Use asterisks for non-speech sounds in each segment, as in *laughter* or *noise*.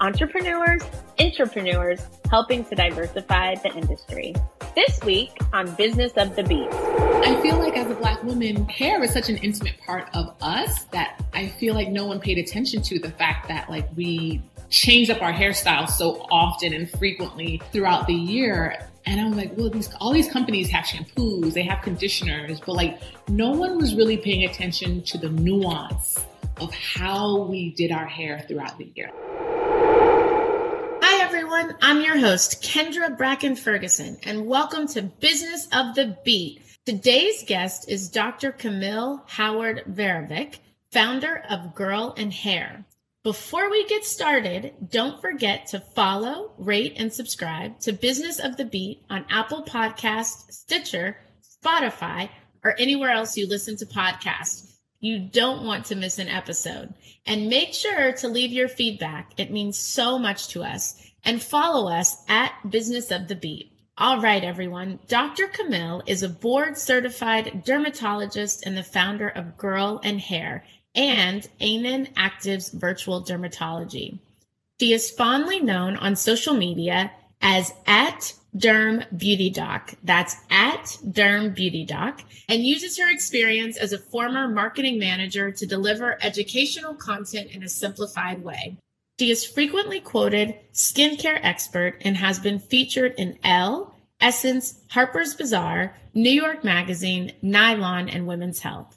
entrepreneurs, entrepreneurs helping to diversify the industry. This week on Business of the Beat. I feel like as a black woman, hair is such an intimate part of us that I feel like no one paid attention to the fact that like we change up our hairstyles so often and frequently throughout the year. And I'm like, well, these, all these companies have shampoos, they have conditioners, but like no one was really paying attention to the nuance of how we did our hair throughout the year. Everyone. I'm your host, Kendra Bracken Ferguson, and welcome to Business of the Beat. Today's guest is Dr. Camille Howard Verovic, founder of Girl and Hair. Before we get started, don't forget to follow, rate, and subscribe to Business of the Beat on Apple Podcasts, Stitcher, Spotify, or anywhere else you listen to podcasts. You don't want to miss an episode. And make sure to leave your feedback. It means so much to us. And follow us at Business of the Beat. All right, everyone. Dr. Camille is a board certified dermatologist and the founder of Girl and Hair and Anen Actives Virtual Dermatology. She is fondly known on social media as at Derm Beauty Doc. That's at Derm Beauty Doc and uses her experience as a former marketing manager to deliver educational content in a simplified way. She is frequently quoted skincare expert and has been featured in Elle, Essence, Harper's Bazaar, New York Magazine, Nylon, and Women's Health.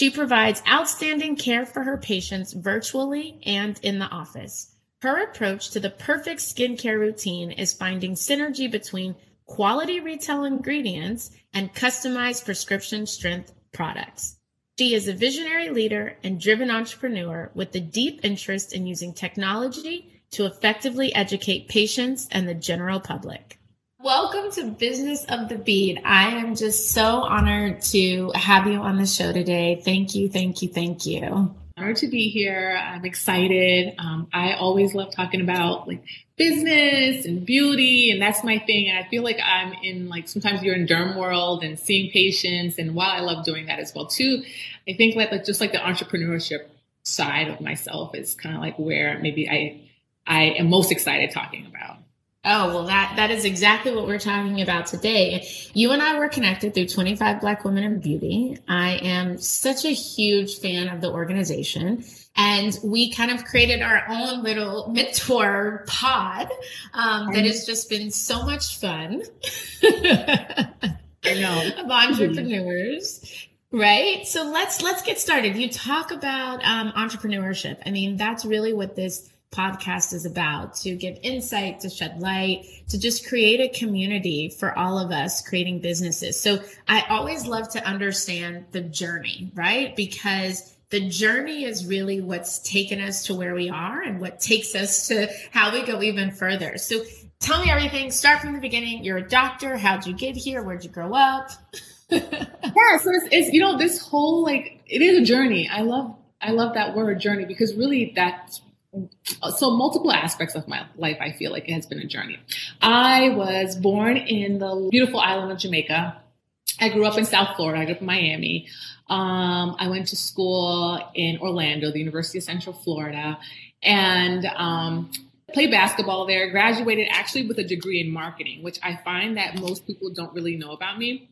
She provides outstanding care for her patients virtually and in the office. Her approach to the perfect skincare routine is finding synergy between quality retail ingredients and customized prescription strength products. She is a visionary leader and driven entrepreneur with a deep interest in using technology to effectively educate patients and the general public. Welcome to Business of the Beat. I am just so honored to have you on the show today. Thank you, thank you, thank you. Honored to be here. I'm excited. Um, I always love talking about like business and beauty, and that's my thing. And I feel like I'm in like sometimes you're in derm world and seeing patients, and while I love doing that as well too, I think like, like just like the entrepreneurship side of myself is kind of like where maybe I I am most excited talking about. Oh, well, that, that is exactly what we're talking about today. You and I were connected through 25 Black Women in Beauty. I am such a huge fan of the organization. And we kind of created our own little mentor pod um, that has just been so much fun. I know. *laughs* of entrepreneurs. Right. So let's let's get started. You talk about um, entrepreneurship. I mean, that's really what this podcast is about to give insight, to shed light, to just create a community for all of us creating businesses. So I always love to understand the journey, right? Because the journey is really what's taken us to where we are and what takes us to how we go even further. So tell me everything. Start from the beginning. You're a doctor. How'd you get here? Where'd you grow up? *laughs* yeah. So it's, it's, you know, this whole like, it is a journey. I love, I love that word journey because really that's so multiple aspects of my life i feel like it has been a journey. I was born in the beautiful island of jamaica. I grew up in south florida. I grew up in miami. Um, i went to school in orlando the university of central florida and um, played basketball there. Graduated actually with a degree in marketing which i find that most people don't really know about me.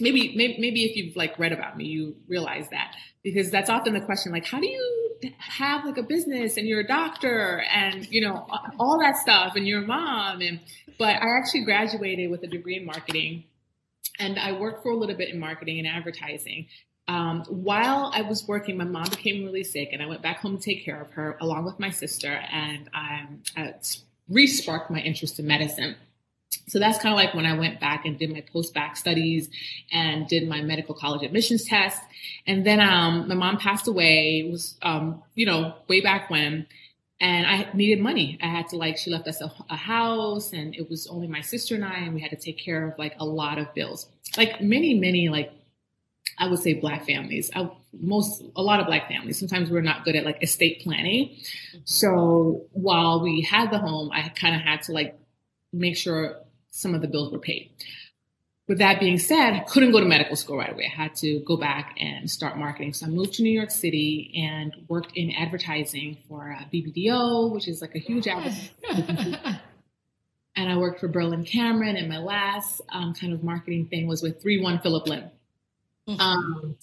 Maybe, maybe maybe if you've like read about me you realize that because that's often the question like how do you have like a business and you're a doctor and you know all that stuff and you're a mom and but I actually graduated with a degree in marketing and I worked for a little bit in marketing and advertising. Um, while I was working, my mom became really sick, and I went back home to take care of her along with my sister, and I re-sparked my interest in medicine. So that's kind of like when I went back and did my post-bac studies and did my medical college admissions test. And then um, my mom passed away. It was, um, you know, way back when. and I needed money. I had to like, she left us a, a, house and it was only my sister and I, and we had to take care of like a lot of bills. Like many, many, like I would say black families, I, most, a lot of black families, sometimes we're not good at like estate planning. So while we had the home, I kind of had to like make sure some of the bills were paid with that being said, I couldn't go to medical school right away. I had to go back and start marketing. So I moved to New York City and worked in advertising for uh, BBDO, which is like a huge advertising. *laughs* and I worked for Berlin Cameron. And my last um, kind of marketing thing was with 3 1 Phillip Lim. Mm-hmm. Um,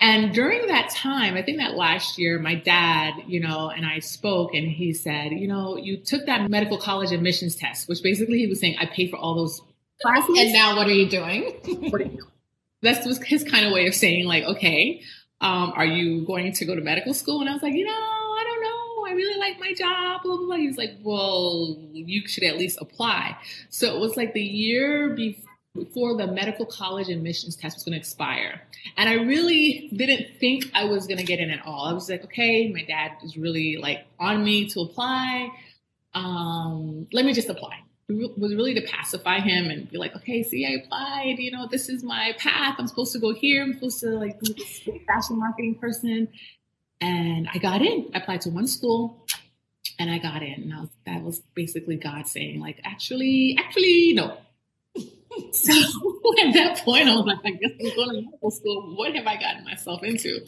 and during that time, I think that last year, my dad, you know, and I spoke and he said, you know, you took that medical college admissions test, which basically he was saying, I paid for all those classes. And now what are you doing? what are you doing? *laughs* That's was his kind of way of saying like, okay, um, are you going to go to medical school? And I was like, you know, I don't know. I really like my job. Blah, blah, blah. He was like, well, you should at least apply. So it was like the year before the medical college admissions test was going to expire. And I really didn't think I was going to get in at all. I was like, okay, my dad is really like on me to apply. Um, let me just apply It was really to pacify him and be like, okay, see, I applied. You know, this is my path. I'm supposed to go here. I'm supposed to like be this fashion marketing person. And I got in. I applied to one school, and I got in. And I was, that was basically God saying, like, actually, actually, no. *laughs* so at that point, I was like, I guess I'm going to medical school. What have I gotten myself into?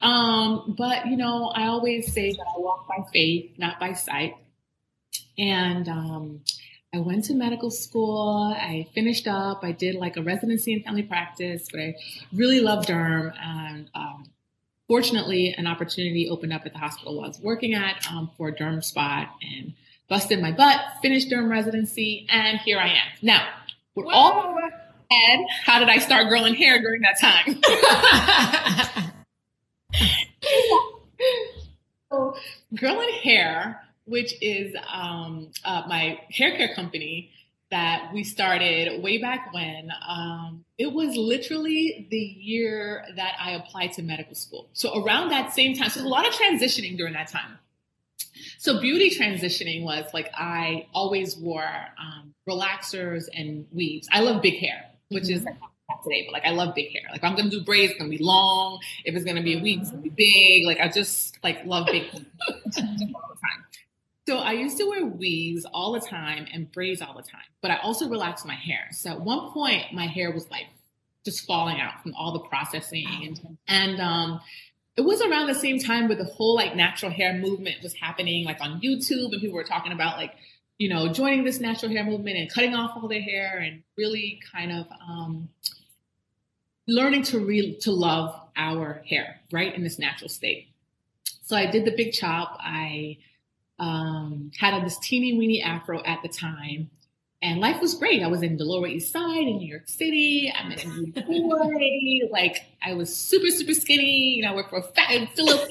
Um, but you know, I always say that I walk by faith, not by sight. And um, I went to medical school. I finished up. I did like a residency in family practice, but I really loved derm. And um, fortunately, an opportunity opened up at the hospital I was working at um, for a derm spot and busted my butt, finished derm residency, and here I am. Now, with Whoa. all how did I start Girl and Hair during that time? *laughs* *laughs* so, growing hair which is um, uh, my hair care company that we started way back when. Um, it was literally the year that I applied to medical school. So around that same time, so a lot of transitioning during that time. So beauty transitioning was like I always wore um, relaxers and weaves. I love big hair, which mm-hmm. is today, but like I love big hair. Like I'm gonna do braids, it's gonna be long. If it's gonna be a weave, it's gonna be big. Like I just like love big *laughs* all the time. So I used to wear weaves all the time and braids all the time, but I also relaxed my hair. So at one point, my hair was like just falling out from all the processing, and, and um, it was around the same time where the whole like natural hair movement was happening, like on YouTube, and people were talking about like you know joining this natural hair movement and cutting off all their hair and really kind of um, learning to re- to love our hair right in this natural state. So I did the big chop. I um, had this teeny weeny afro at the time. And life was great. I was in the Lower East Side in New York City. I met a new boy. *laughs* like I was super, super skinny. You know, I worked for a fat Philip.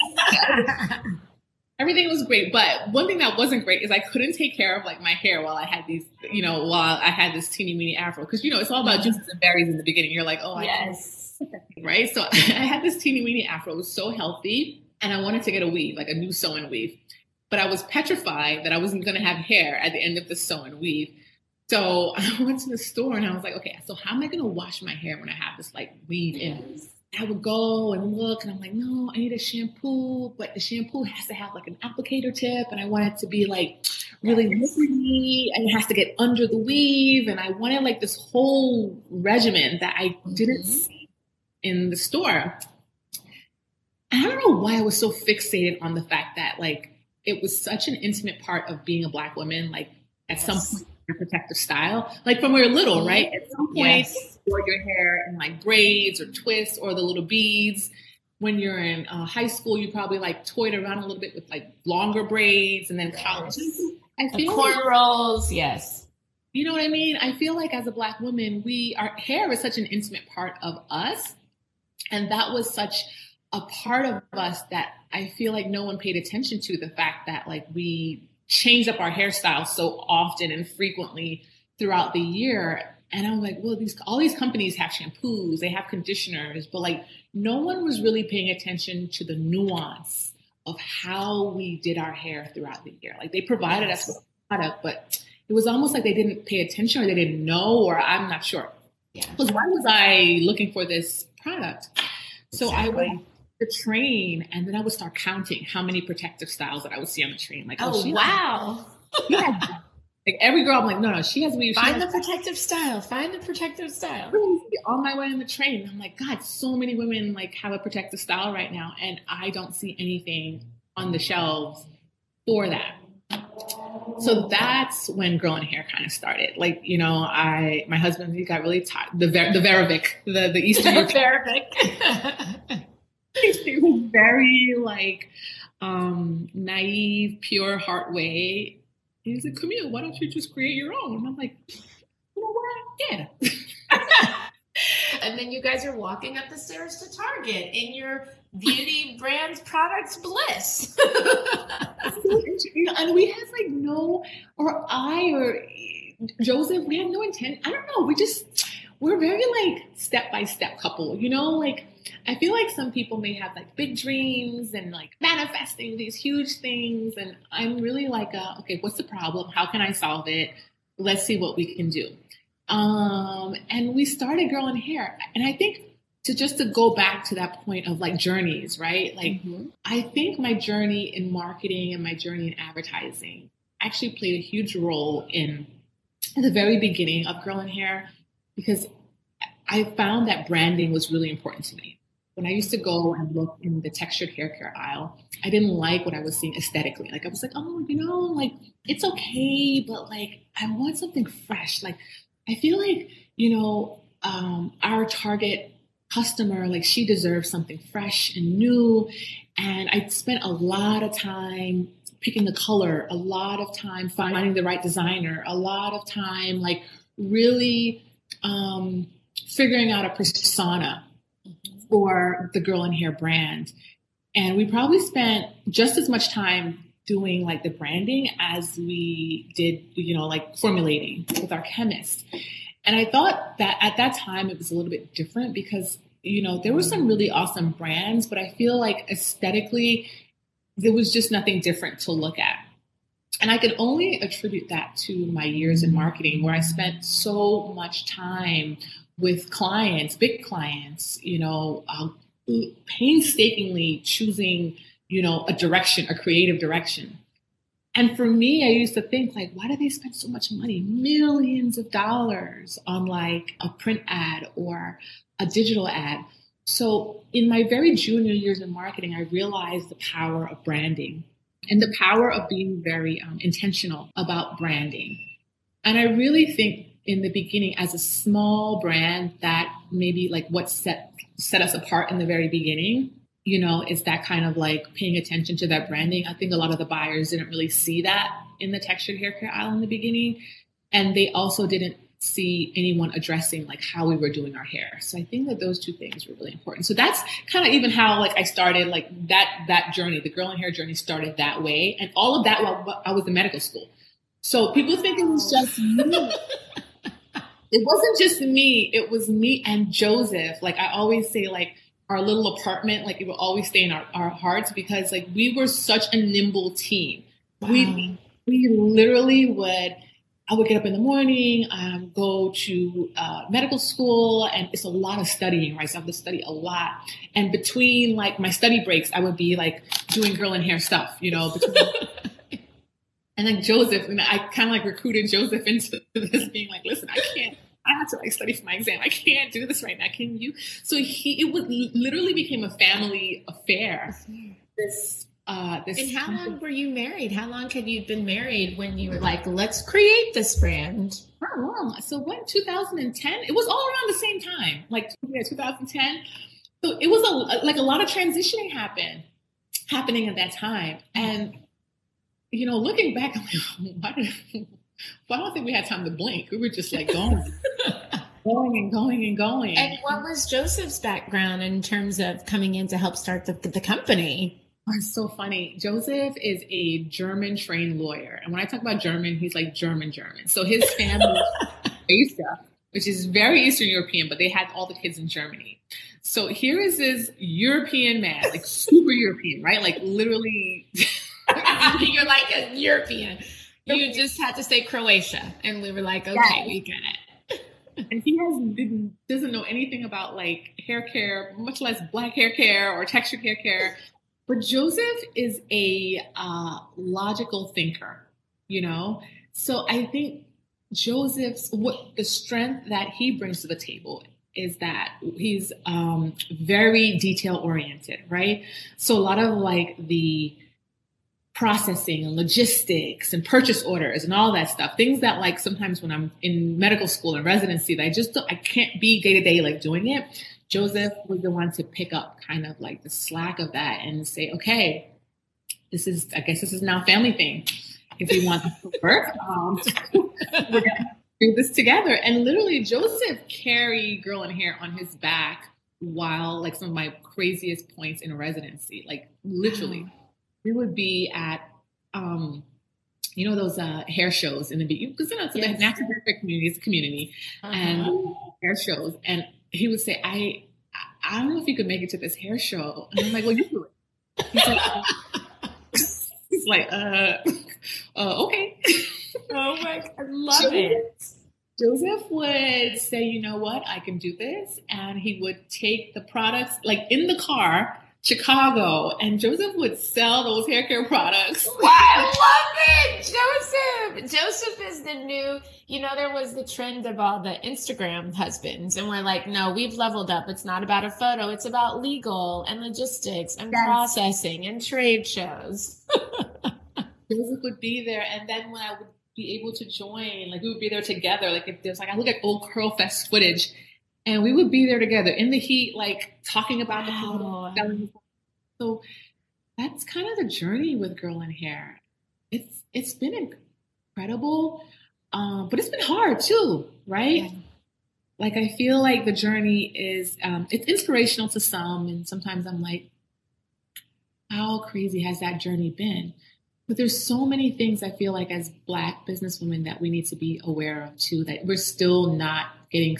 Everything was great. But one thing that wasn't great is I couldn't take care of like my hair while I had these, you know, while I had this teeny weeny afro. Cause you know, it's all about juices and berries in the beginning. You're like, oh, yes. right. So *laughs* I had this teeny weeny afro. It was so healthy. And I wanted to get a weave, like a new sew-in weave but I was petrified that I wasn't going to have hair at the end of the sew and weave. So *laughs* I went to the store and I was like, okay, so how am I going to wash my hair when I have this like weave in? I would go and look and I'm like, no, I need a shampoo, but the shampoo has to have like an applicator tip and I want it to be like really liquidy and it has to get under the weave. And I wanted like this whole regimen that I didn't mm-hmm. see in the store. I don't know why I was so fixated on the fact that like it was such an intimate part of being a black woman. Like at yes. some point, your protective style, like from when we were little, right? At some point, yes. you your hair in like braids or twists or the little beads. When you're in uh, high school, you probably like toyed around a little bit with like longer braids, and then college. I feel cornrows, like, yes. You know what I mean? I feel like as a black woman, we our hair is such an intimate part of us, and that was such a part of us that I feel like no one paid attention to the fact that like we changed up our hairstyles so often and frequently throughout the year. And I'm like, well, these all these companies have shampoos, they have conditioners, but like no one was really paying attention to the nuance of how we did our hair throughout the year. Like they provided us with product, but it was almost like they didn't pay attention or they didn't know, or I'm not sure. Yeah. Because why was I looking for this product? So I Exactly. The train and then I would start counting how many protective styles that I would see on the train. Like, Oh, oh she wow. *laughs* like every girl, I'm like, no, no, she has weave. Find the protective style. Find the protective style. on my way on the train. I'm like, God, so many women like have a protective style right now, and I don't see anything on the shelves for that. So that's when Girl and Hair kind of started. Like, you know, I my husband he got really tired. The Ver- the Verovic, the the Eastern *laughs* European, *laughs* *laughs* very like um naive, pure heart way. He was like, Camille, why don't you just create your own? And I'm like, you know what? Yeah. *laughs* and then you guys are walking up the stairs to Target in your beauty brands products bliss. *laughs* and we had like no, or I or Joseph, we had no intent. I don't know. We just we're very like step by step couple. You know, like I feel like some people may have like big dreams and like manifesting these huge things, and I'm really like, uh, okay, what's the problem? How can I solve it? Let's see what we can do. Um, and we started Girl and Hair, and I think to just to go back to that point of like journeys, right? Like I think my journey in marketing and my journey in advertising actually played a huge role in the very beginning of Girl and Hair because I found that branding was really important to me. When I used to go and look in the textured hair care aisle, I didn't like what I was seeing aesthetically. Like I was like, oh, you know, like it's okay, but like I want something fresh. Like I feel like, you know, um, our target customer, like she deserves something fresh and new. And I spent a lot of time picking the color, a lot of time finding the right designer, a lot of time like really um, figuring out a persona for the Girl and Hair brand. And we probably spent just as much time doing like the branding as we did, you know, like formulating with our chemist. And I thought that at that time it was a little bit different because, you know, there were some really awesome brands, but I feel like aesthetically, there was just nothing different to look at. And I can only attribute that to my years in marketing where I spent so much time with clients, big clients, you know, uh, painstakingly choosing, you know, a direction, a creative direction. And for me, I used to think like, why do they spend so much money, millions of dollars on like a print ad or a digital ad? So in my very junior years in marketing, I realized the power of branding and the power of being very um, intentional about branding. And I really think in the beginning, as a small brand, that maybe like what set set us apart in the very beginning, you know, is that kind of like paying attention to that branding. I think a lot of the buyers didn't really see that in the textured hair care aisle in the beginning, and they also didn't see anyone addressing like how we were doing our hair. So I think that those two things were really important. So that's kind of even how like I started like that that journey, the girl and hair journey started that way, and all of that while I was in medical school. So people think it was just me. Oh. *laughs* it wasn't just me. It was me and Joseph. Like I always say, like our little apartment, like it will always stay in our, our hearts because like we were such a nimble team. Wow. We we literally would I would get up in the morning, um, go to uh, medical school, and it's a lot of studying, right? So I have to study a lot. And between like my study breaks, I would be like doing girl and hair stuff, you know. Between, *laughs* and then Joseph, and I kind of like recruited Joseph into this, being like, "Listen, I can't. I have to like study for my exam. I can't do this right now. Can you?" So he, it would literally became a family affair. This uh, this And how long were you married? How long had you been married when you were like, let's create this brand? Not long. So when 2010, it was all around the same time, like yeah, 2010. So it was a like a lot of transitioning happened happening at that time, and you know, looking back, I'm like, *laughs* why did? Well, I don't think we had time to blink. We were just like going, *laughs* going and going and going. And what was Joseph's background in terms of coming in to help start the, the company? It's so funny. Joseph is a German trained lawyer. And when I talk about German, he's like German German. So his *laughs* family, which is very Eastern European, but they had all the kids in Germany. So here is this European man, like super European, right? Like literally. *laughs* You're like a European. You just had to say Croatia, and we were like, okay, yes. we get it. and he has didn't, doesn't know anything about like hair care, much less black hair care or textured hair care. But Joseph is a uh, logical thinker, you know. So I think Joseph's what the strength that he brings to the table is that he's um, very detail oriented, right? So a lot of like the processing and logistics and purchase orders and all that stuff, things that like sometimes when I'm in medical school and residency, that I just don't, I can't be day to day like doing it. Joseph was the one to pick up kind of like the slack of that and say, okay, this is, I guess this is now family thing. If we want to work, um, *laughs* we're gonna do this together. And literally, Joseph carried Girl and Hair on his back while like some of my craziest points in residency, like literally, wow. we would be at, um, you know those uh, hair shows in the because you know it's yes. the natural hair community, it's a community, uh-huh. and hair shows, and he would say, I, I don't know if you could make it to this hair show. And I'm like, well, you do it. He's *laughs* like, he's like uh, uh, okay. oh my, I love Joseph, it. Joseph would say, you know what, I can do this. And he would take the products, like in the car, Chicago, and Joseph would sell those hair care products. *laughs* I love it, Joseph. Joseph is the new. You know, there was the trend of all the Instagram husbands, and we're like, no, we've leveled up. It's not about a photo; it's about legal and logistics and yes. processing and trade shows. *laughs* Joseph would be there, and then when I would be able to join, like we would be there together. Like if there's like I look at old Curl Fest footage and we would be there together in the heat, like talking about wow. the So that's kind of the journey with Girl and Hair. It's it's been incredible, um, but it's been hard too, right? Yeah. Like I feel like the journey is um, it's inspirational to some, and sometimes I'm like, how crazy has that journey been? But there's so many things I feel like as Black businesswomen that we need to be aware of too. That we're still not getting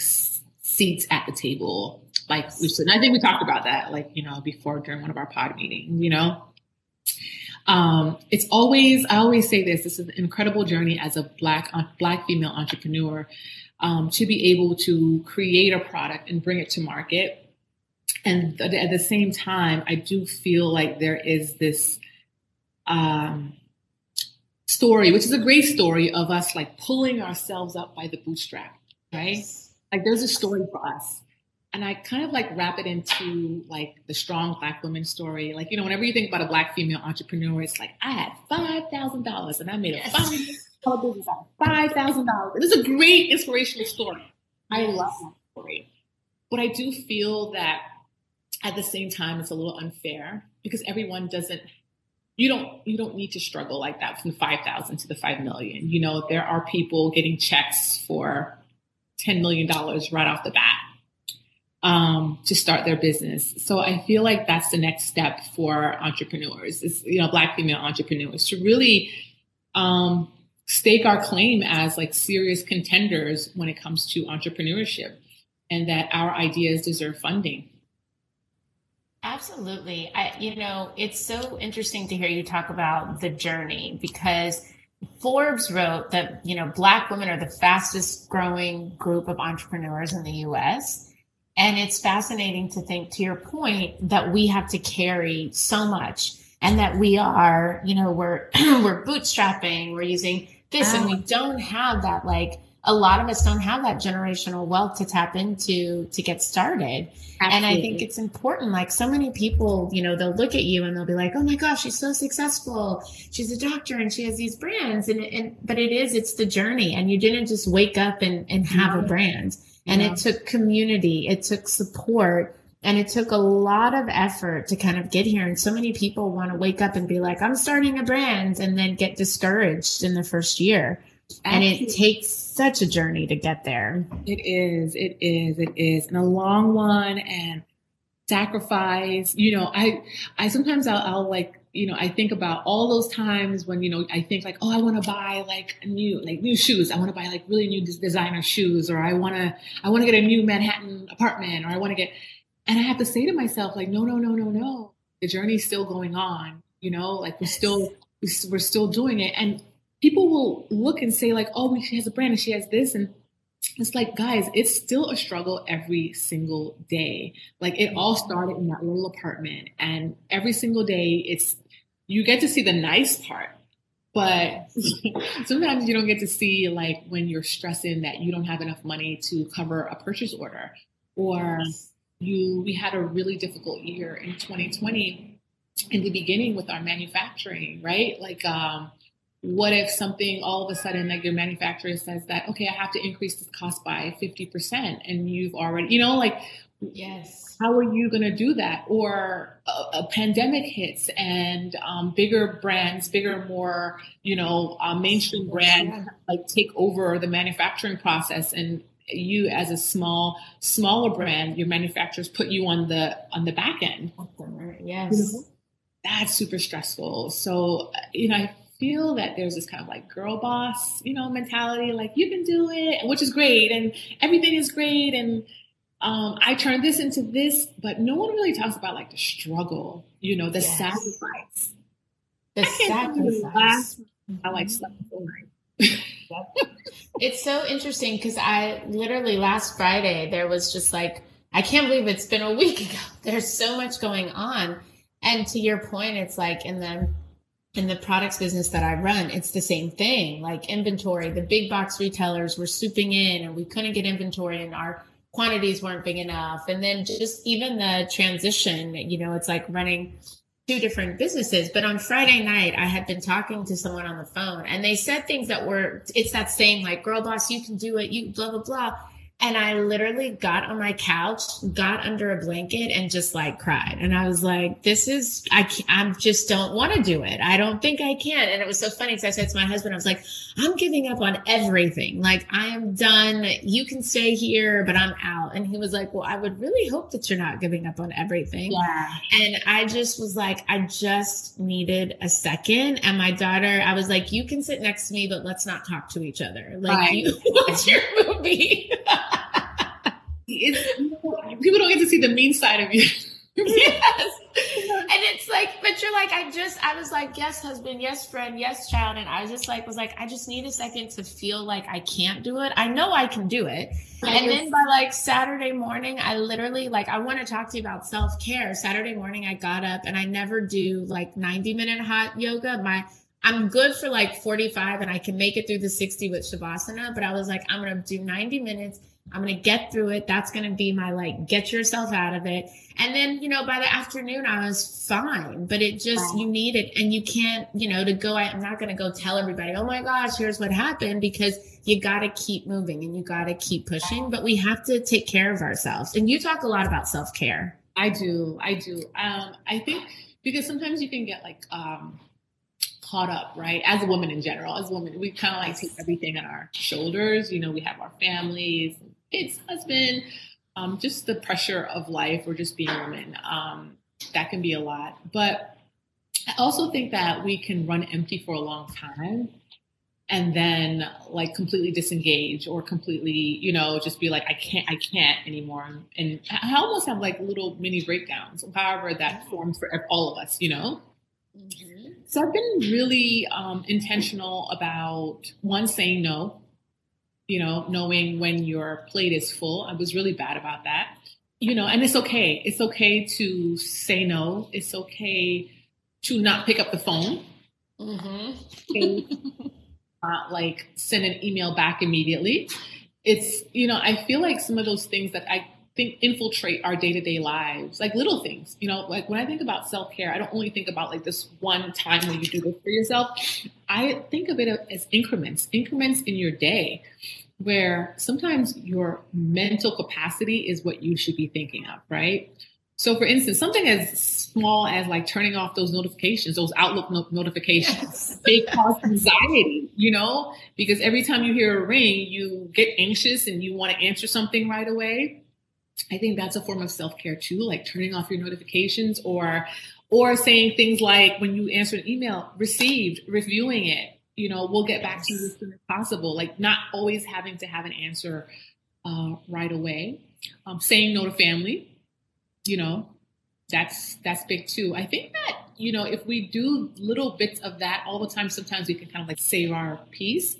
seats at the table like we should. And I think we talked about that, like, you know, before during one of our pod meetings, you know. Um, it's always, I always say this, this is an incredible journey as a black, black female entrepreneur, um, to be able to create a product and bring it to market. And at the same time, I do feel like there is this, um, story, which is a great story of us like pulling ourselves up by the bootstrap, right? Yes like there's a story for us. And I kind of like wrap it into like the strong black woman story. Like, you know, whenever you think about a black female entrepreneur, it's like, I had $5,000 and I made a yes. $5,000 business out of $5,000. It is a great inspirational story. I love that story. But I do feel that at the same time, it's a little unfair because everyone doesn't you don't you don't need to struggle like that from 5000 to the 5 million you know there are people getting checks for $10 million right off the bat um, to start their business. So I feel like that's the next step for entrepreneurs, is, you know, Black female entrepreneurs to really um, stake our claim as like serious contenders when it comes to entrepreneurship and that our ideas deserve funding. Absolutely. I, you know, it's so interesting to hear you talk about the journey because Forbes wrote that, you know, Black women are the fastest growing group of entrepreneurs in the US. And it's fascinating to think, to your point, that we have to carry so much and that we are, you know, we're, *clears throat* we're bootstrapping, we're using this, and we ah. don't have that like a lot of us don't have that generational wealth to tap into to get started. Absolutely. And I think it's important. Like so many people, you know, they'll look at you and they'll be like, "Oh my gosh, she's so successful. She's a doctor and she has these brands." And and but it is, it's the journey. And you didn't just wake up and and have yeah. a brand. And yeah. it took community, it took support, and it took a lot of effort to kind of get here. And so many people want to wake up and be like, I'm starting a brand and then get discouraged in the first year. And it takes such a journey to get there. It is, it is, it is, and a long one and sacrifice. You know, I, I sometimes I'll, I'll like you know, I think about all those times when, you know, I think like, oh, I want to buy like new, like new shoes. I want to buy like really new designer shoes, or I want to, I want to get a new Manhattan apartment, or I want to get, and I have to say to myself, like, no, no, no, no, no. The journey's still going on. You know, like we're still, we're still doing it. And people will look and say like, oh, she has a brand and she has this. And it's like, guys, it's still a struggle every single day. Like it all started in that little apartment, and every single day, it's you get to see the nice part, but *laughs* sometimes you don't get to see like when you're stressing that you don't have enough money to cover a purchase order, or you. We had a really difficult year in 2020 in the beginning with our manufacturing, right? Like, um, what if something all of a sudden like your manufacturer says that okay i have to increase the cost by 50% and you've already you know like yes. how are you going to do that? Or a, a pandemic hits and um, bigger brands bigger more you know uh, mainstream brands yeah. like take over the manufacturing process and you as a small smaller brand your manufacturers put you on the on the back end. Yes. You know? that's super stressful. So you know I feel that there's this kind of like girl boss, you know, mentality, like you can do it, which is great, and everything is great, and um, I turned this into this, but no one really talks about like the struggle, you know, the yes. sacrifice. The sacrifice. I like slept it's so interesting because I literally last Friday there was just like I can't believe it's been a week *laughs* ago. There's so much going on, and to your point, it's like in the in the products business that I run, it's the same thing. Like inventory, the big box retailers were swooping in and we couldn't get inventory and our quantities weren't big enough. And then just even the transition, you know, it's like running two different businesses. But on Friday night, I had been talking to someone on the phone and they said things that were, it's that saying like, girl boss, you can do it, you blah, blah, blah. And I literally got on my couch, got under a blanket and just like cried. And I was like, this is, I, I just don't want to do it. I don't think I can. And it was so funny because I said to my husband, I was like, I'm giving up on everything. Like I am done. You can stay here, but I'm out. And he was like, well, I would really hope that you're not giving up on everything. Yeah. And I just was like, I just needed a second. And my daughter, I was like, you can sit next to me, but let's not talk to each other. Like, right. you, *laughs* what's your movie? *laughs* it's, people don't get to see the mean side of you. *laughs* *laughs* yes. And it's like, but you're like, I just, I was like, yes, husband, yes, friend, yes, child. And I was just like, was like, I just need a second to feel like I can't do it. I know I can do it. And then by like Saturday morning, I literally, like, I want to talk to you about self care. Saturday morning, I got up and I never do like 90 minute hot yoga. My, I'm good for like 45 and I can make it through the 60 with Shavasana, but I was like, I'm going to do 90 minutes I'm going to get through it. That's going to be my like, get yourself out of it. And then, you know, by the afternoon, I was fine, but it just, you need it. And you can't, you know, to go, I'm not going to go tell everybody, oh my gosh, here's what happened because you got to keep moving and you got to keep pushing, but we have to take care of ourselves. And you talk a lot about self care. I do. I do. Um, I think because sometimes you can get like, um, caught up, right? As a woman in general, as a woman, we kind of like take everything on our shoulders. You know, we have our families, kids, husband, um, just the pressure of life or just being a woman. Um, that can be a lot. But I also think that we can run empty for a long time and then like completely disengage or completely, you know, just be like, I can't, I can't anymore. And I almost have like little mini breakdowns, however that forms for all of us, you know? Mm-hmm. So I've been really um, intentional about one, saying no, you know, knowing when your plate is full. I was really bad about that, you know, and it's okay. It's okay to say no. It's okay to not pick up the phone. Mm-hmm. *laughs* not like send an email back immediately. It's, you know, I feel like some of those things that I think infiltrate our day-to-day lives like little things you know like when i think about self-care i don't only think about like this one time when you do this for yourself. I think of it as increments increments in your day where sometimes your mental capacity is what you should be thinking of right? So for instance something as small as like turning off those notifications those outlook no- notifications they *laughs* cause anxiety you know? Because every time you hear a ring you get anxious and you want to answer something right away I think that's a form of self care too, like turning off your notifications or or saying things like when you answer an email, received, reviewing it, you know, we'll get back to you as soon as possible. Like not always having to have an answer uh, right away. Um, saying no to family, you know, that's that's big too. I think that you know if we do little bits of that all the time, sometimes we can kind of like save our peace,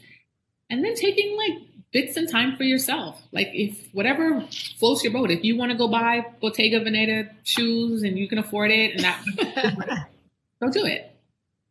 and then taking like bits and time for yourself. Like if whatever floats your boat, if you want to go buy Bottega Veneta shoes and you can afford it, and that *laughs* go do it.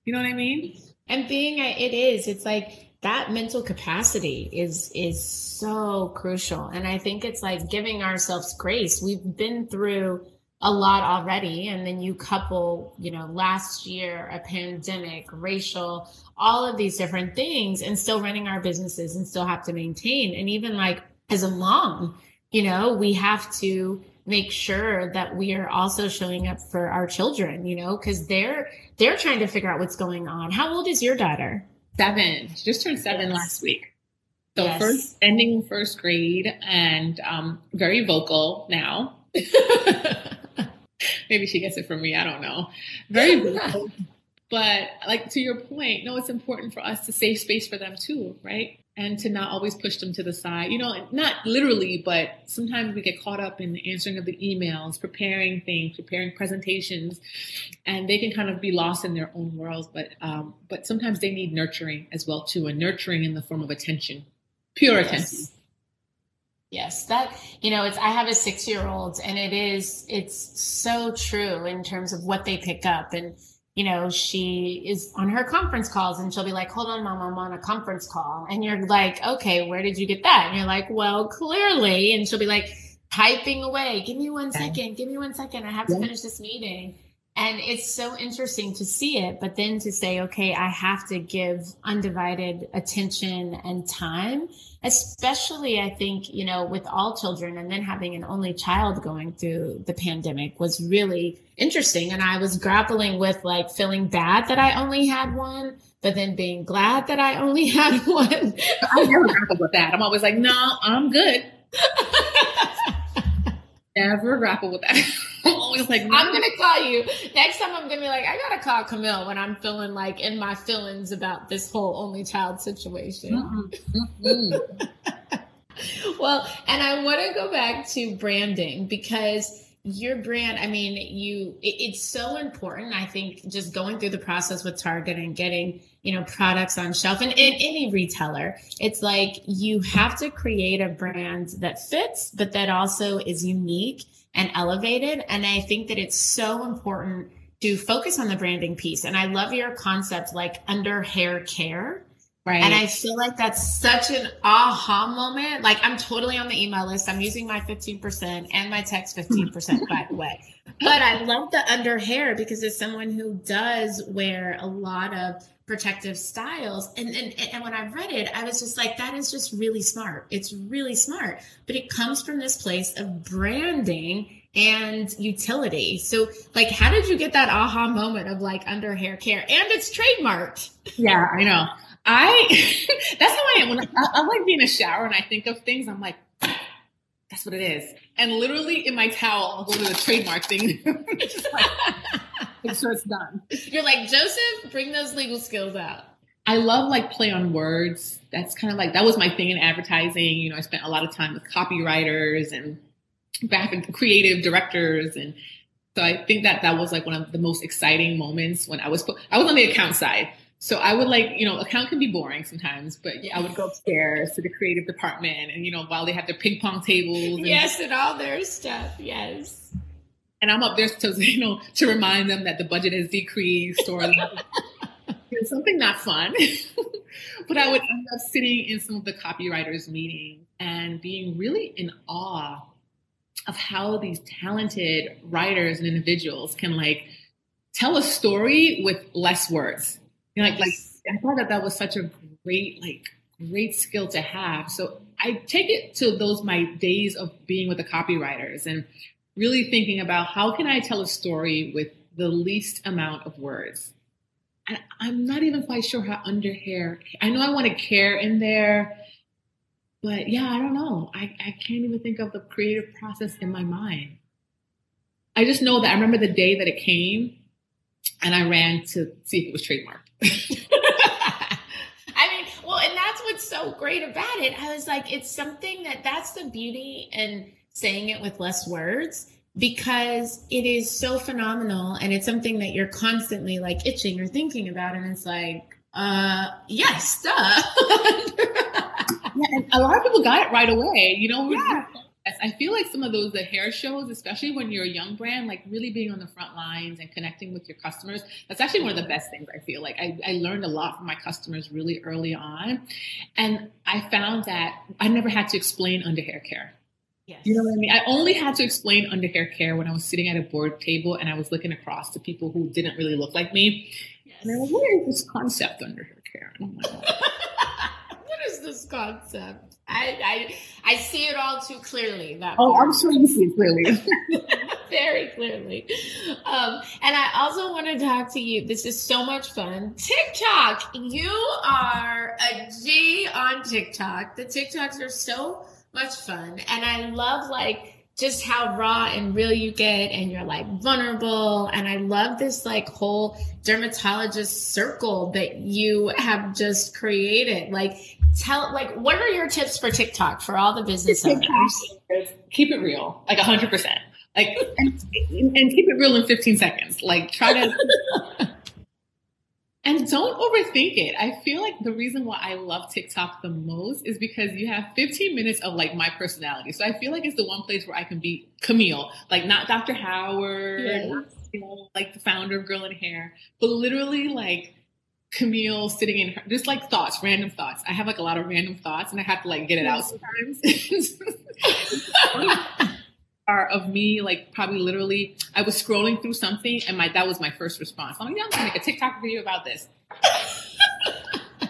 You know what I mean? And being it is, it's like that mental capacity is is so crucial. And I think it's like giving ourselves grace. We've been through a lot already. And then you couple you know last year a pandemic racial all of these different things and still running our businesses and still have to maintain. And even like as a mom you know we have to make sure that we are also showing up for our children you know because they're they're trying to figure out what's going on. How old is your daughter? Seven. She just turned seven yes. last week. So yes. first ending first grade and um, very vocal now *laughs* *laughs* Maybe she gets it from me. I don't know. Very but like to your point, no, it's important for us to save space for them too, right? And to not always push them to the side. You know, not literally, but sometimes we get caught up in the answering of the emails, preparing things, preparing presentations, and they can kind of be lost in their own worlds. But um, but sometimes they need nurturing as well too, and nurturing in the form of attention, pure yes. attention. Yes, that, you know, it's, I have a six year old and it is, it's so true in terms of what they pick up. And, you know, she is on her conference calls and she'll be like, hold on, mom, I'm on a conference call. And you're like, okay, where did you get that? And you're like, well, clearly. And she'll be like, typing away, give me one second, give me one second. I have to finish this meeting. And it's so interesting to see it, but then to say, okay, I have to give undivided attention and time, especially I think, you know, with all children and then having an only child going through the pandemic was really interesting. And I was grappling with like feeling bad that I only had one, but then being glad that I only *laughs* had one. I never grapple with that. I'm always like, no, I'm good. *laughs* never grapple with that. *laughs* I'm like, I'm gonna call you next time. I'm gonna be like, I gotta call Camille when I'm feeling like in my feelings about this whole only child situation. Mm-hmm. Mm-hmm. *laughs* well, and I want to go back to branding because your brand i mean you it, it's so important i think just going through the process with target and getting you know products on shelf and in any retailer it's like you have to create a brand that fits but that also is unique and elevated and i think that it's so important to focus on the branding piece and i love your concept like under hair care Right. And I feel like that's such an aha moment. Like I'm totally on the email list. I'm using my 15% and my text 15% by the way. *laughs* But I love the under hair because as someone who does wear a lot of protective styles and, and and when I read it, I was just like, that is just really smart. It's really smart. But it comes from this place of branding and utility. So like how did you get that aha moment of like under hair care? And it's trademarked. Yeah, I know. I *laughs* that's how I am when I, I, like being in a shower and I think of things. I'm like, that's what it is. And literally in my towel, I'll go to the trademark thing. *laughs* just like, sure it's done. *laughs* You're like Joseph, bring those legal skills out. I love like play on words. That's kind of like that was my thing in advertising. You know, I spent a lot of time with copywriters and graphic creative directors and so I think that that was like one of the most exciting moments when I was put, I was on the account side. So I would like, you know, account can be boring sometimes, but yeah, I would go upstairs to the creative department and, you know, while they have their ping pong tables. And, yes, and all their stuff. Yes. And I'm up there to, *laughs* you know, to remind them that the budget has decreased or *laughs* something not fun. *laughs* but I would end up sitting in some of the copywriters' meetings and being really in awe of how these talented writers and individuals can like tell a story with less words you know, like, like I thought that that was such a great, like, great skill to have. So I take it to those my days of being with the copywriters and really thinking about how can I tell a story with the least amount of words. And I'm not even quite sure how under hair. I know I want to care in there, but yeah, I don't know. I, I can't even think of the creative process in my mind. I just know that I remember the day that it came and I ran to see if it was trademarked. *laughs* I mean, well, and that's what's so great about it. I was like, it's something that that's the beauty and saying it with less words because it is so phenomenal and it's something that you're constantly like itching or thinking about and it's like uh yes duh *laughs* yeah, a lot of people got it right away you know yeah. I feel like some of those the hair shows, especially when you're a young brand, like really being on the front lines and connecting with your customers, that's actually one of the best things I feel like. I, I learned a lot from my customers really early on. And I found that I never had to explain under hair care. Yes. You know what I mean? I only had to explain under hair care when I was sitting at a board table and I was looking across to people who didn't really look like me. Yes. And they're like, what is this concept under hair care? Like, *laughs* what is this concept? I, I I see it all too clearly. That oh, part. I'm sure you see it clearly, *laughs* *laughs* very clearly. Um, and I also want to talk to you. This is so much fun. TikTok, you are a G on TikTok. The TikToks are so much fun. And I love like just how raw and real you get and you're like vulnerable. And I love this like whole dermatologist circle that you have just created. Like tell like what are your tips for TikTok for all the business owners? Keep it real, like hundred percent. Like and, and keep it real in 15 seconds. Like try to *laughs* And don't overthink it. I feel like the reason why I love TikTok the most is because you have 15 minutes of like my personality. So I feel like it's the one place where I can be Camille, like not Dr. Howard, yeah. you know, like the founder of Girl and Hair, but literally like Camille sitting in her, just like thoughts, random thoughts. I have like a lot of random thoughts and I have to like get it out sometimes. *laughs* *laughs* are of me like probably literally I was scrolling through something and my that was my first response. I'm like, yeah, I'm gonna make a TikTok video about this. *laughs*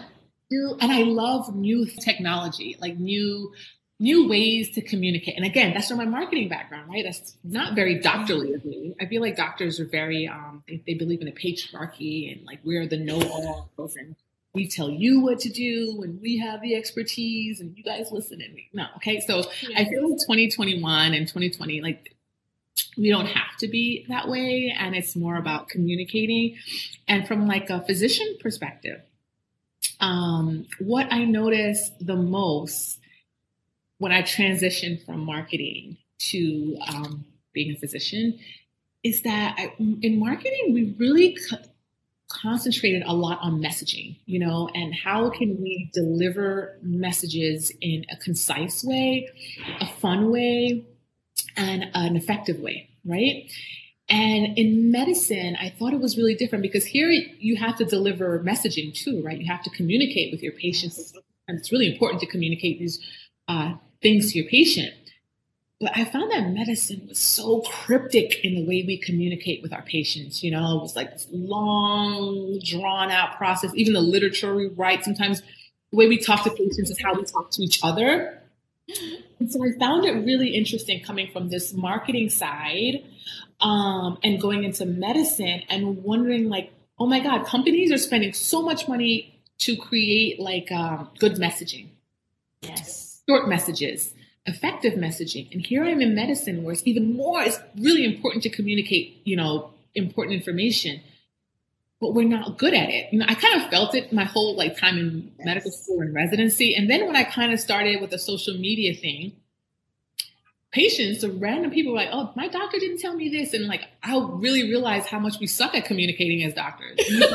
and I love new technology, like new new ways to communicate. And again, that's from my marketing background, right? That's not very doctorly of me. I feel like doctors are very um they, they believe in a patriarchy and like we're the know all and we tell you what to do and we have the expertise and you guys listen to me. No, okay. So I feel like 2021 and 2020, like we don't have to be that way. And it's more about communicating. And from like a physician perspective, um, what I notice the most when I transitioned from marketing to um, being a physician is that I, in marketing, we really concentrated a lot on messaging, you know, and how can we deliver messages in a concise way, a fun way, and an effective way, right? And in medicine, I thought it was really different because here you have to deliver messaging too, right? You have to communicate with your patients. And it's really important to communicate these uh, things to your patient. But I found that medicine was so cryptic in the way we communicate with our patients. You know, it was like this long, drawn out process. Even the literature we write, sometimes the way we talk to patients is how we talk to each other. And so I found it really interesting coming from this marketing side um, and going into medicine and wondering, like, oh my God, companies are spending so much money to create like um, good messaging. Yes. Short messages effective messaging. And here I am in medicine where it's even more, it's really important to communicate, you know, important information. But we're not good at it. You know, I kind of felt it my whole like time in medical school and residency. And then when I kind of started with the social media thing, patients or random people were like, oh, my doctor didn't tell me this. And like, I really realized how much we suck at communicating as doctors. you *laughs*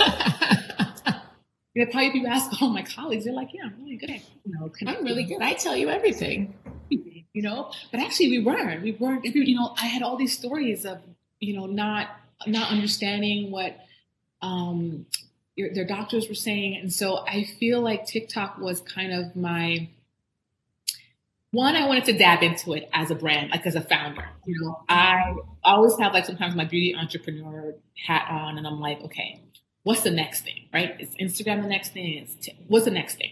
know, probably people ask all my colleagues, they're like, yeah, I'm really good at, you know, I'm really good. I tell you everything you know. But actually, we weren't. We weren't. *laughs* You know, I had all these stories of you know not not understanding what um, your, their doctors were saying, and so I feel like TikTok was kind of my one. I wanted to dab into it as a brand, like as a founder. You know, I always have like sometimes my beauty entrepreneur hat on, and I'm like, okay, what's the next thing, right? Is Instagram the next thing? Is t- what's the next thing?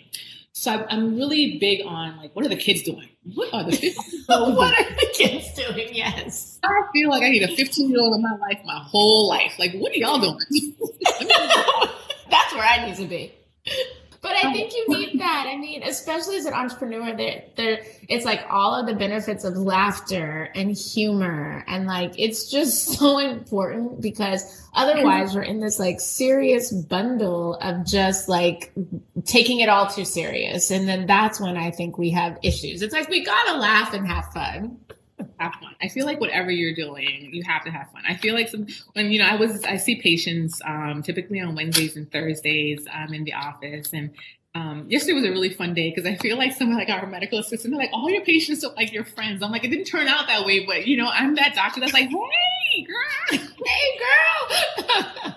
So I'm really big on like, what are the kids doing? What are the 15 *laughs* What are the kids doing? Yes. I feel like I need a 15 year old in my life, my whole life. Like, what are y'all doing? *laughs* That's where I need to be. *laughs* But I think you need that. I mean, especially as an entrepreneur, there, there, it's like all of the benefits of laughter and humor, and like it's just *laughs* so important because otherwise we're in this like serious bundle of just like taking it all too serious, and then that's when I think we have issues. It's like we gotta laugh and have fun have fun. I feel like whatever you're doing, you have to have fun. I feel like some when you know I was I see patients um, typically on Wednesdays and Thursdays um, in the office, and um, yesterday was a really fun day because I feel like some of like our medical assistants are like all your patients are like your friends. I'm like it didn't turn out that way, but you know I'm that doctor that's like hey girl, hey girl. *laughs*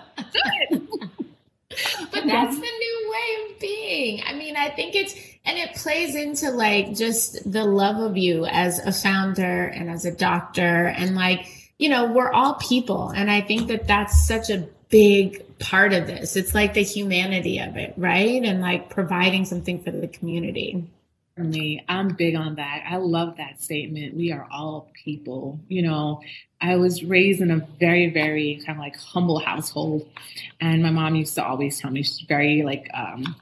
but that's the new way of being. I mean, I think it's and it plays into like just the love of you as a founder and as a doctor. And like you know we're all people. And i think that that's such a big part of this. It's like the humanity of it right? And like providing something for the community. For me i'm big on that. I love that statement. We are all people. You know i was raised in a very very kind of like humble household. And my mom used to always tell me she's very like um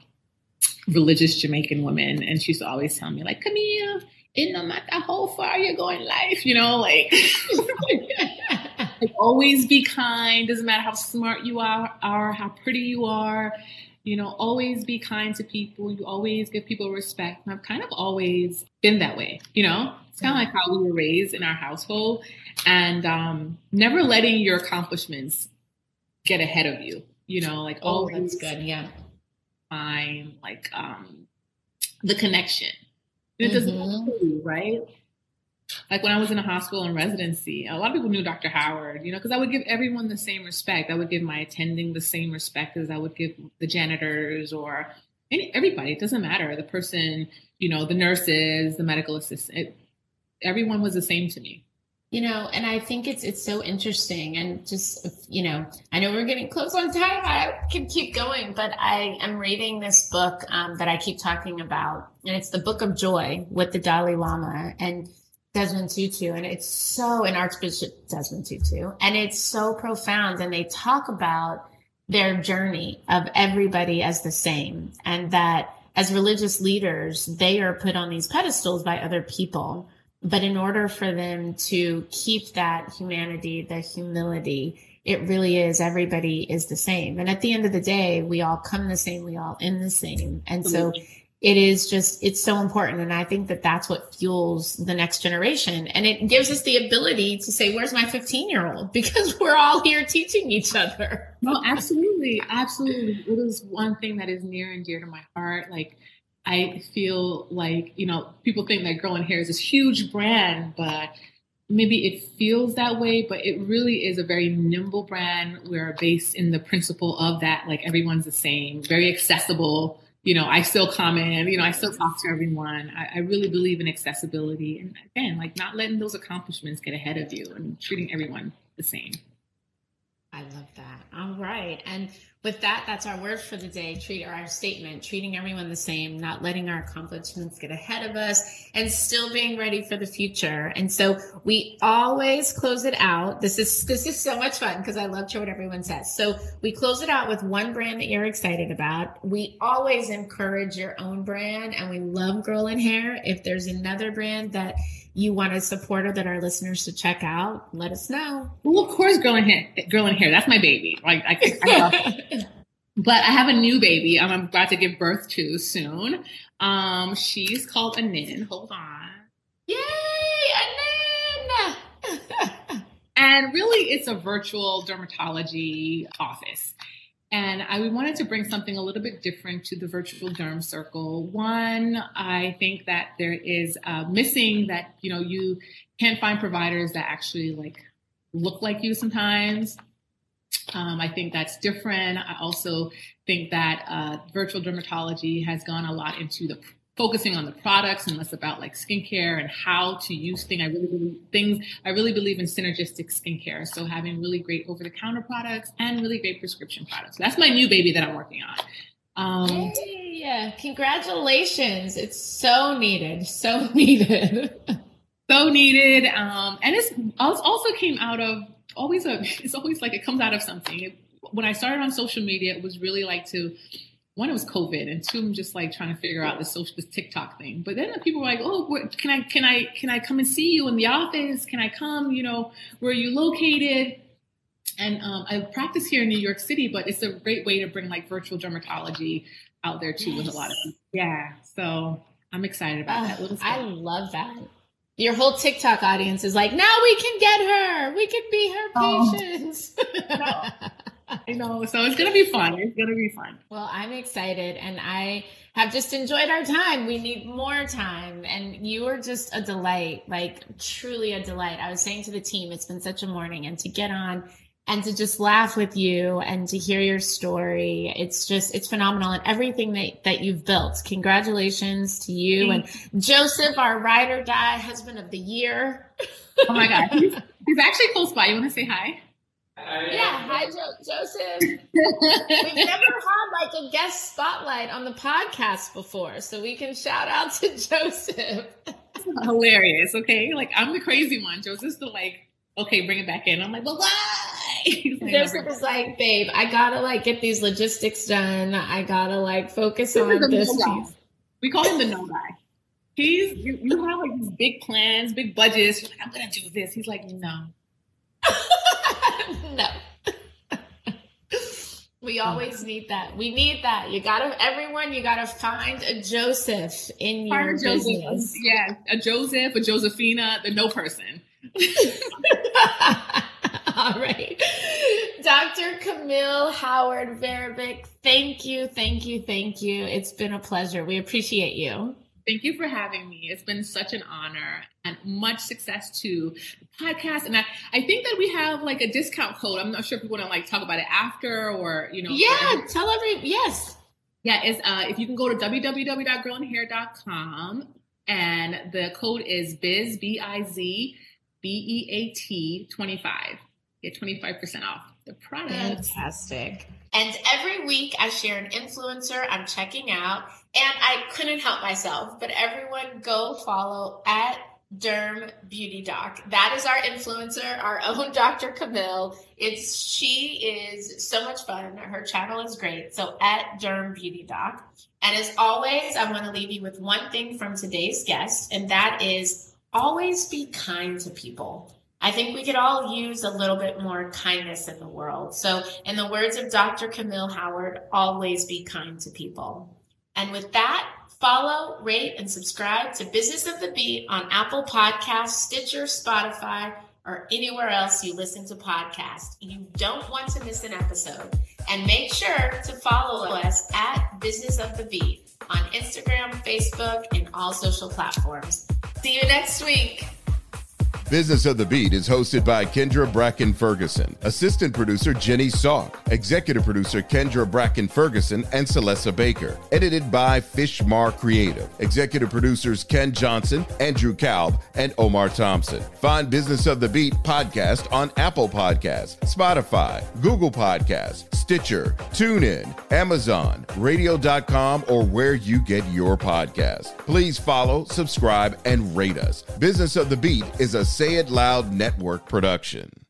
religious Jamaican woman, and she used to always tell me like, Camille, it no matter how far you're going in life, you know, like, *laughs* like always be kind. Doesn't matter how smart you are, or how pretty you are. You know, always be kind to people. You always give people respect. And I've kind of always been that way. You know, it's kind of like how we were raised in our household, and um, never letting your accomplishments get ahead of you. You know, like oh, always, that's good. Yeah find like um, the connection. And it doesn't mm-hmm. right? Like when I was in a hospital in residency, a lot of people knew Dr. Howard, you know, because I would give everyone the same respect. I would give my attending the same respect as I would give the janitors or any, everybody. It doesn't matter. The person, you know, the nurses, the medical assistant, everyone was the same to me you know and i think it's it's so interesting and just you know i know we're getting close on time. I can keep going but i am reading this book um, that i keep talking about and it's the book of joy with the dalai lama and desmond tutu and it's so an archbishop desmond tutu and it's so profound and they talk about their journey of everybody as the same and that as religious leaders they are put on these pedestals by other people but in order for them to keep that humanity, the humility, it really is everybody is the same. And at the end of the day, we all come the same, we all in the same. And so it is just, it's so important. And I think that that's what fuels the next generation. And it gives us the ability to say, where's my 15 year old? *laughs* Because we're all here teaching each other. No, absolutely. Absolutely. It is one thing that is near and dear to my heart. Like, I feel like, you know, people think that Girl and Hair is this huge brand, but maybe it feels that way, but it really is a very nimble brand. We're based in the principle of that, like everyone's the same, very accessible. You know, I still comment, you know, I still talk to everyone. I, I really believe in accessibility. And again, like not letting those accomplishments get ahead of you and treating everyone the same. I love that. All right. And with that, that's our word for the day. Treat our statement, treating everyone the same, not letting our accomplishments get ahead of us and still being ready for the future. And so we always close it out. This is, this is so much fun because I love to what everyone says. So we close it out with one brand that you're excited about. We always encourage your own brand and we love Girl and Hair. If there's another brand that you want a supporter that our listeners should check out, let us know. Well, of course, girl and hair, girl and hair. That's my baby. Like, I, I *laughs* but I have a new baby. I'm about to give birth to soon. Um, she's called Anin. Hold on. Yay, Anin! *laughs* and really, it's a virtual dermatology office. And I wanted to bring something a little bit different to the virtual derm circle. One, I think that there is uh, missing that, you know, you can't find providers that actually like look like you sometimes. Um, I think that's different. I also think that uh, virtual dermatology has gone a lot into the focusing on the products and less about like skincare and how to use things. I really believe things. I really believe in synergistic skincare. So having really great over the counter products and really great prescription products. That's my new baby that I'm working on. Um, hey, congratulations! It's so needed. So *laughs* needed. so needed. Um, and it's also came out of always a. *laughs* It's always like it comes out of something. It, when I started on social media, it was really like to one it was COVID, and two I'm just like trying to figure out the social this TikTok thing. But then the people were like, "Oh, what, can I can I can I come and see you in the office? Can I come? You know, where are you located?" And um, I practice here in New York City, but it's a great way to bring like virtual dermatology out there too yes. with a lot of people. Yeah, so I'm excited about that. I love that. Your whole TikTok audience is like, now we can get her. We can be her oh. patients. *laughs* no. *laughs* I know. So it's going to be fun. It's going to be fun. Well, I'm excited and I have just enjoyed our time. We need more time. And you are just a delight, like truly a delight. I was saying to the team, it's been such a morning and to get on and to just laugh with you and to hear your story. It's just, it's phenomenal. And everything that, that you've built. Congratulations to you and Joseph, our ride or die husband of the year. Oh my God. He's, he's actually close by. You want to say hi? Yeah, hi jo- Joseph. We've never had like a guest spotlight on the podcast before, so we can shout out to *laughs* Joseph. Hilarious. Okay, like I'm the crazy one. Joseph's the like, okay, bring it back in. I'm like, well, why? *laughs* Joseph is like, babe, I gotta like get these logistics done. I gotta like focus on this. No we call him the no guy. He's you, you have like these big plans, big budgets. You're like, I'm gonna do this. He's like, no. *laughs* no. *laughs* we always need that. We need that. You gotta, everyone, you gotta find a Joseph in your business. Joseph. Yeah, a Joseph, a Josephina, the no person. *laughs* All right. Dr. Camille Howard Verovic, thank you, thank you, thank you. It's been a pleasure. We appreciate you. Thank you for having me. It's been such an honor and much success to the podcast. And I, I think that we have like a discount code. I'm not sure if we want to like talk about it after or, you know. Yeah, tell every, yes. Yeah, it's, uh, if you can go to www.girlandhair.com and the code is biz, B-I-Z, B-E-A-T 25. Get 25% off the product. Fantastic. And every week I share an influencer I'm checking out, and I couldn't help myself, but everyone go follow at Derm Beauty Doc. That is our influencer, our *laughs* own Dr. Camille. It's she is so much fun. Her channel is great. So at Derm Beauty Doc. And as always, I want to leave you with one thing from today's guest, and that is always be kind to people. I think we could all use a little bit more kindness in the world. So, in the words of Dr. Camille Howard, always be kind to people. And with that, follow, rate, and subscribe to Business of the Beat on Apple Podcasts, Stitcher, Spotify, or anywhere else you listen to podcasts. You don't want to miss an episode. And make sure to follow us at Business of the Beat on Instagram, Facebook, and all social platforms. See you next week. Business of the Beat is hosted by Kendra Bracken Ferguson, assistant producer Jenny Salk, executive producer Kendra Bracken Ferguson and Celessa Baker, edited by Fishmar Creative, executive producers Ken Johnson, Andrew Kalb, and Omar Thompson. Find Business of the Beat podcast on Apple Podcasts, Spotify, Google Podcasts, Stitcher, TuneIn, Amazon, radio.com, or where you get your podcast. Please follow, subscribe, and rate us. Business of the Beat is a Say It Loud Network production.